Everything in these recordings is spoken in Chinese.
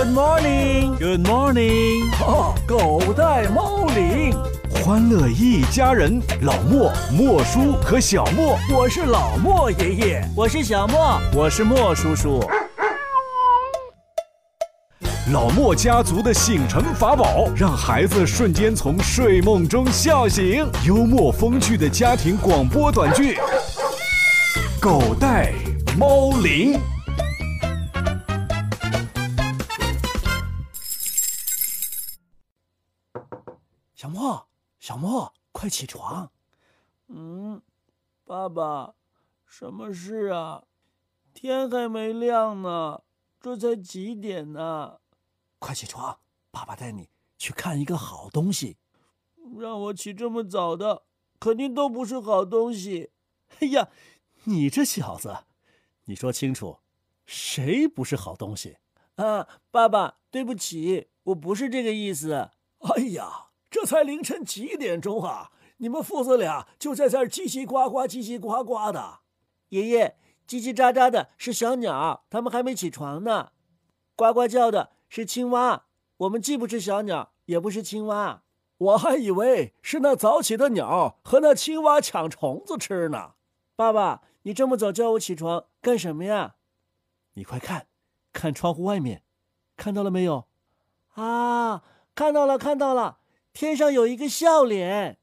Good morning. Good morning，哦，狗带猫铃，欢乐一家人，老莫、莫叔和小莫，我是老莫爷爷。我是小莫，我是莫叔叔。老莫家族的醒神法宝，让孩子瞬间从睡梦中笑醒。幽默风趣的家庭广播短剧，《狗带猫铃》。莫，小莫，快起床！嗯，爸爸，什么事啊？天还没亮呢，这才几点呢？快起床，爸爸带你去看一个好东西。让我起这么早的，肯定都不是好东西。哎呀，你这小子，你说清楚，谁不是好东西？啊，爸爸，对不起，我不是这个意思。哎呀，这才凌晨几点钟啊？你们父子俩就在这儿叽叽呱呱、叽叽呱呱的。爷爷，叽叽喳喳的是小鸟，它们还没起床呢。呱呱叫的是青蛙，我们既不是小鸟，也不是青蛙。我还以为是那早起的鸟和那青蛙抢虫子吃呢。爸爸，你这么早叫我起床干什么呀？你快看，看窗户外面，看到了没有？啊，看到了，看到了，天上有一个笑脸。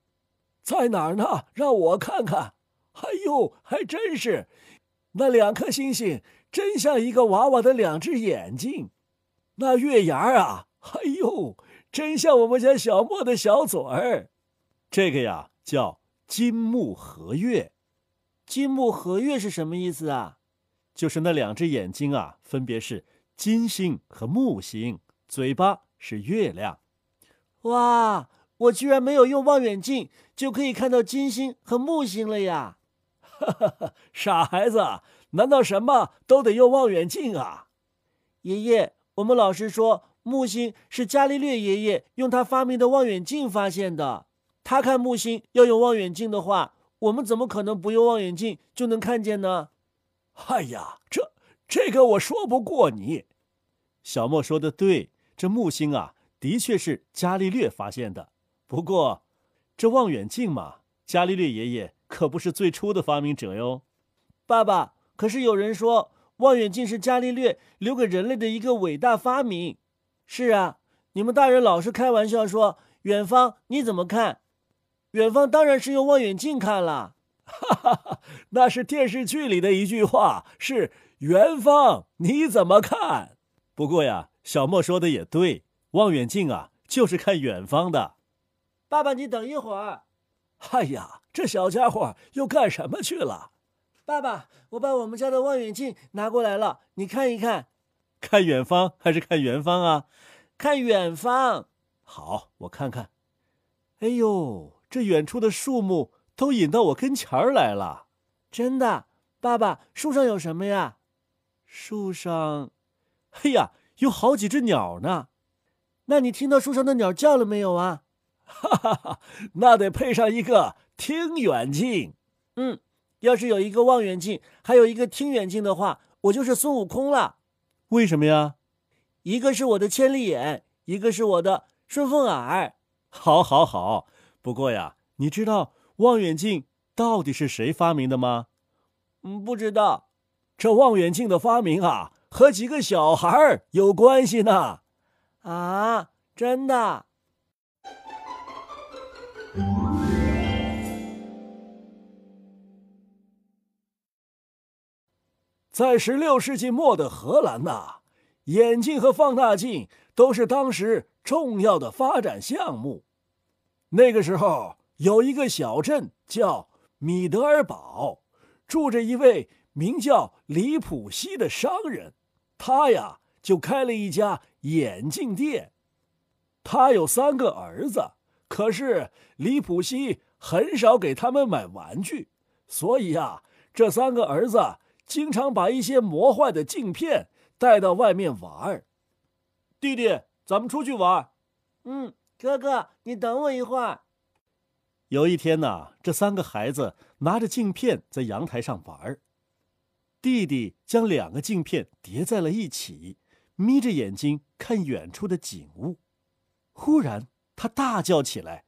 在哪儿呢？让我看看。哎呦，还真是，那两颗星星真像一个娃娃的两只眼睛。那月牙儿啊，哎呦，真像我们家小莫的小嘴儿。这个呀叫金木合月。金木合月是什么意思啊？就是那两只眼睛啊，分别是金星和木星，嘴巴是月亮。哇，我居然没有用望远镜就可以看到金星和木星了呀！哈哈哈，傻孩子，难道什么都得用望远镜啊？爷爷，我们老师说木星是伽利略爷爷用他发明的望远镜发现的。他看木星要用望远镜的话，我们怎么可能不用望远镜就能看见呢？哎呀，这这个我说不过你。小莫说的对，这木星啊，的确是伽利略发现的。不过，这望远镜嘛，伽利略爷爷可不是最初的发明者哟。爸爸，可是有人说望远镜是伽利略留给人类的一个伟大发明。是啊，你们大人老是开玩笑说远方你怎么看？远方当然是用望远镜看了。哈哈哈，那是电视剧里的一句话，是远方你怎么看？不过呀，小莫说的也对，望远镜啊就是看远方的。爸爸，你等一会儿。哎呀，这小家伙又干什么去了？爸爸，我把我们家的望远镜拿过来了，你看一看。看远方还是看远方啊？看远方。好，我看看。哎呦，这远处的树木都引到我跟前儿来了。真的，爸爸，树上有什么呀？树上，嘿呀，有好几只鸟呢。那你听到树上的鸟叫了没有啊？哈哈哈，那得配上一个听远镜。嗯，要是有一个望远镜，还有一个听远镜的话，我就是孙悟空了。为什么呀？一个是我的千里眼，一个是我的顺风耳。好，好，好。不过呀，你知道望远镜到底是谁发明的吗？嗯，不知道。这望远镜的发明啊，和几个小孩儿有关系呢。啊，真的。在十六世纪末的荷兰呐，眼镜和放大镜都是当时重要的发展项目。那个时候有一个小镇叫米德尔堡，住着一位名叫李普西的商人，他呀就开了一家眼镜店。他有三个儿子，可是李普西很少给他们买玩具，所以啊，这三个儿子。经常把一些磨坏的镜片带到外面玩儿。弟弟，咱们出去玩。嗯，哥哥，你等我一会儿。有一天呢，这三个孩子拿着镜片在阳台上玩儿。弟弟将两个镜片叠在了一起，眯着眼睛看远处的景物。忽然，他大叫起来：“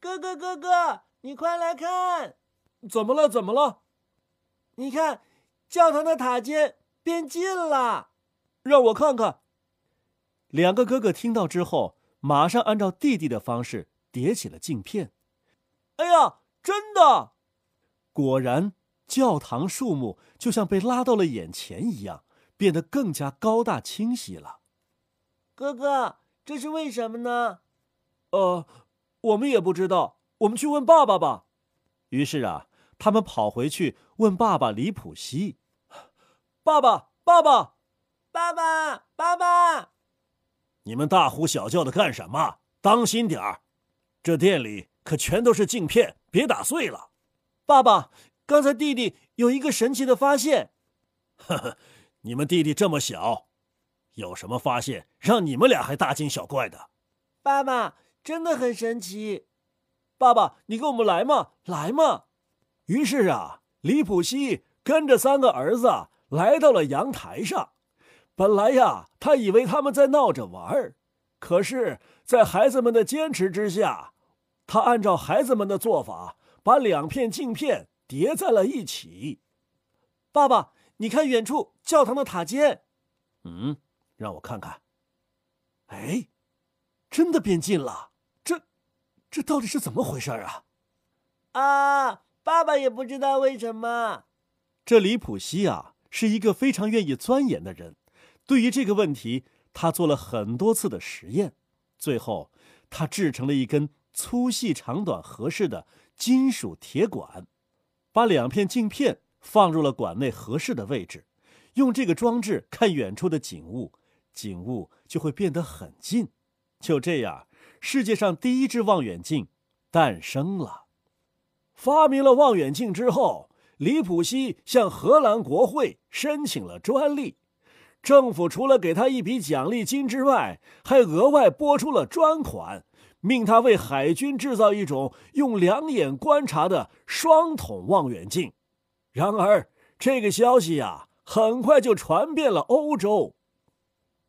哥哥，哥哥，你快来看！怎么了？怎么了？你看，教堂的塔尖变近了。让我看看。”两个哥哥听到之后，马上按照弟弟的方式叠起了镜片。哎呀，真的！果然，教堂树木就像被拉到了眼前一样，变得更加高大清晰了。哥哥，这是为什么呢？呃，我们也不知道。我们去问爸爸吧。于是啊，他们跑回去问爸爸李普西：“爸爸，爸爸，爸爸，爸爸！你们大呼小叫的干什么？当心点儿，这店里可全都是镜片，别打碎了。”爸爸，刚才弟弟有一个神奇的发现。呵呵，你们弟弟这么小，有什么发现让你们俩还大惊小怪的？爸爸，真的很神奇。爸爸，你跟我们来嘛，来嘛！于是啊，李普西跟着三个儿子来到了阳台上。本来呀，他以为他们在闹着玩儿，可是，在孩子们的坚持之下，他按照孩子们的做法，把两片镜片叠在了一起。爸爸，你看远处教堂的塔尖。嗯，让我看看。哎，真的变近了。这这到底是怎么回事啊？啊，爸爸也不知道为什么。这李普西啊，是一个非常愿意钻研的人。对于这个问题，他做了很多次的实验，最后他制成了一根粗细长短合适的金属铁管，把两片镜片放入了管内合适的位置，用这个装置看远处的景物，景物就会变得很近。就这样。世界上第一只望远镜诞生了。发明了望远镜之后，李普西向荷兰国会申请了专利。政府除了给他一笔奖励金之外，还额外拨出了专款，命他为海军制造一种用两眼观察的双筒望远镜。然而，这个消息呀，很快就传遍了欧洲。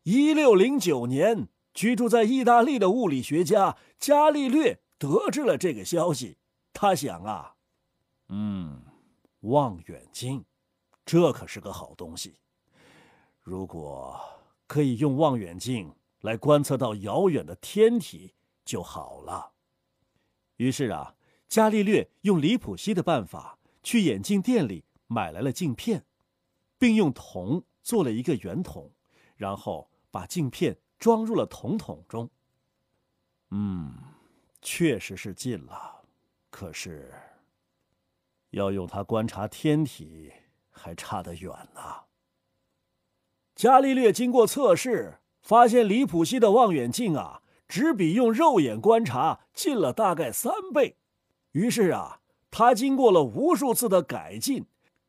一六零九年。居住在意大利的物理学家伽利略得知了这个消息，他想啊，嗯，望远镜，这可是个好东西。如果可以用望远镜来观测到遥远的天体就好了。于是啊，伽利略用李普西的办法去眼镜店里买来了镜片，并用铜做了一个圆筒，然后把镜片。装入了铜筒中。嗯，确实是近了，可是要用它观察天体，还差得远呢。伽利略经过测试，发现李普西的望远镜啊，只比用肉眼观察近了大概三倍。于是啊，他经过了无数次的改进，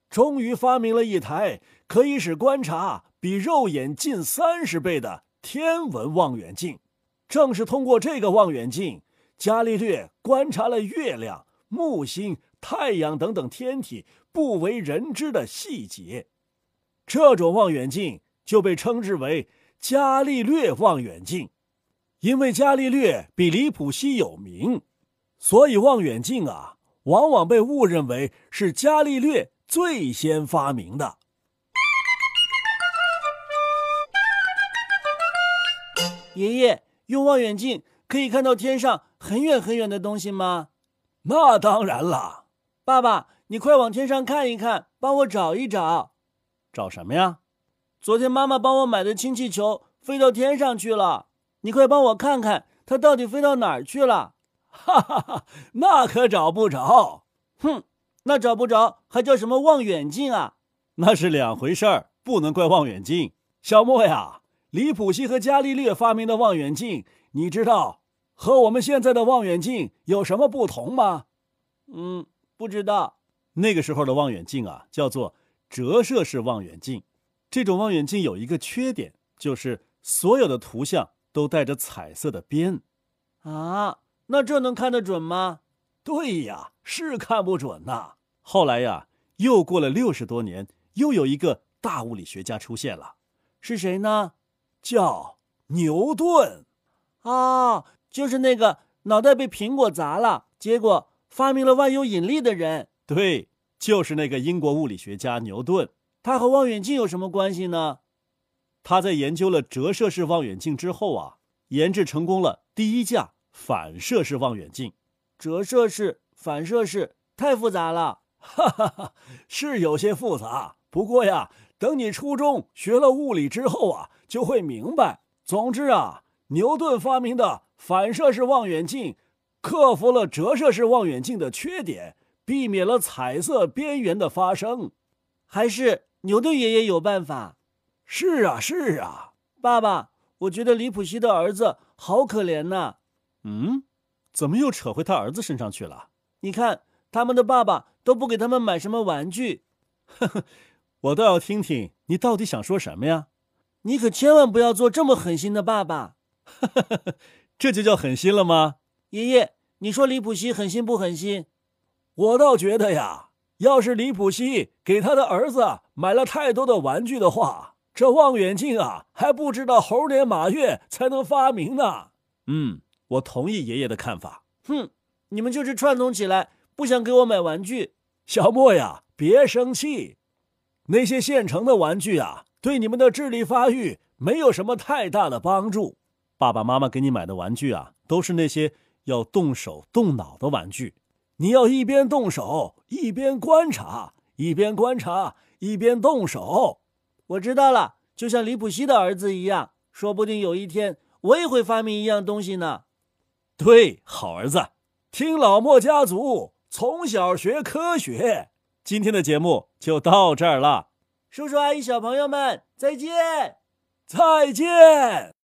终于发明了一台可以使观察比肉眼近三十倍的。天文望远镜，正是通过这个望远镜，伽利略观察了月亮、木星、太阳等等天体不为人知的细节。这种望远镜就被称之为伽利略望远镜。因为伽利略比李普西有名，所以望远镜啊，往往被误认为是伽利略最先发明的。爷爷用望远镜可以看到天上很远很远的东西吗？那当然了。爸爸，你快往天上看一看，帮我找一找。找什么呀？昨天妈妈帮我买的氢气球飞到天上去了，你快帮我看看，它到底飞到哪儿去了？哈哈哈，那可找不着。哼，那找不着还叫什么望远镜啊？那是两回事儿，不能怪望远镜。小莫呀。李普西和伽利略发明的望远镜，你知道和我们现在的望远镜有什么不同吗？嗯，不知道。那个时候的望远镜啊，叫做折射式望远镜。这种望远镜有一个缺点，就是所有的图像都带着彩色的边。啊，那这能看得准吗？对呀，是看不准呐。后来呀，又过了六十多年，又有一个大物理学家出现了，是谁呢？叫牛顿。啊，就是那个脑袋被苹果砸了，结果发明了万有引力的人。对，就是那个英国物理学家牛顿。他和望远镜有什么关系呢？他在研究了折射式望远镜之后啊，研制成功了第一架反射式望远镜。折射式、反射式太复杂了，哈哈哈，是有些复杂。不过呀，等你初中学了物理之后啊，就会明白。总之啊，牛顿发明的反射式望远镜，克服了折射式望远镜的缺点，避免了彩色边缘的发生。还是牛顿爷爷有办法。是啊，是啊，爸爸，我觉得李普西的儿子好可怜呐。嗯。怎么又扯回他儿子身上去了？你看，他们的爸爸都不给他们买什么玩具。呵呵，我倒要听听你到底想说什么呀？你可千万不要做这么狠心的爸爸。呵呵呵，这就叫狠心了吗？爷爷，你说李普西狠心不狠心？我倒觉得呀，要是李普西给他的儿子买了太多的玩具的话，这望远镜啊，还不知道猴年马月才能发明呢。嗯。我同意爷爷的看法。哼，你们就是串通起来，不想给我买玩具。小莫呀，别生气。那些现成的玩具啊，对你们的智力发育没有什么太大的帮助。爸爸妈妈给你买的玩具啊，都是那些要动手动脑的玩具。你要一边动手一边观察，一边观察一边动手。我知道了，就像李普西的儿子一样，说不定有一天我也会发明一样东西呢。对，好儿子，听老莫家族从小学科学。今天的节目就到这儿了，叔叔阿姨、小朋友们再见，再见。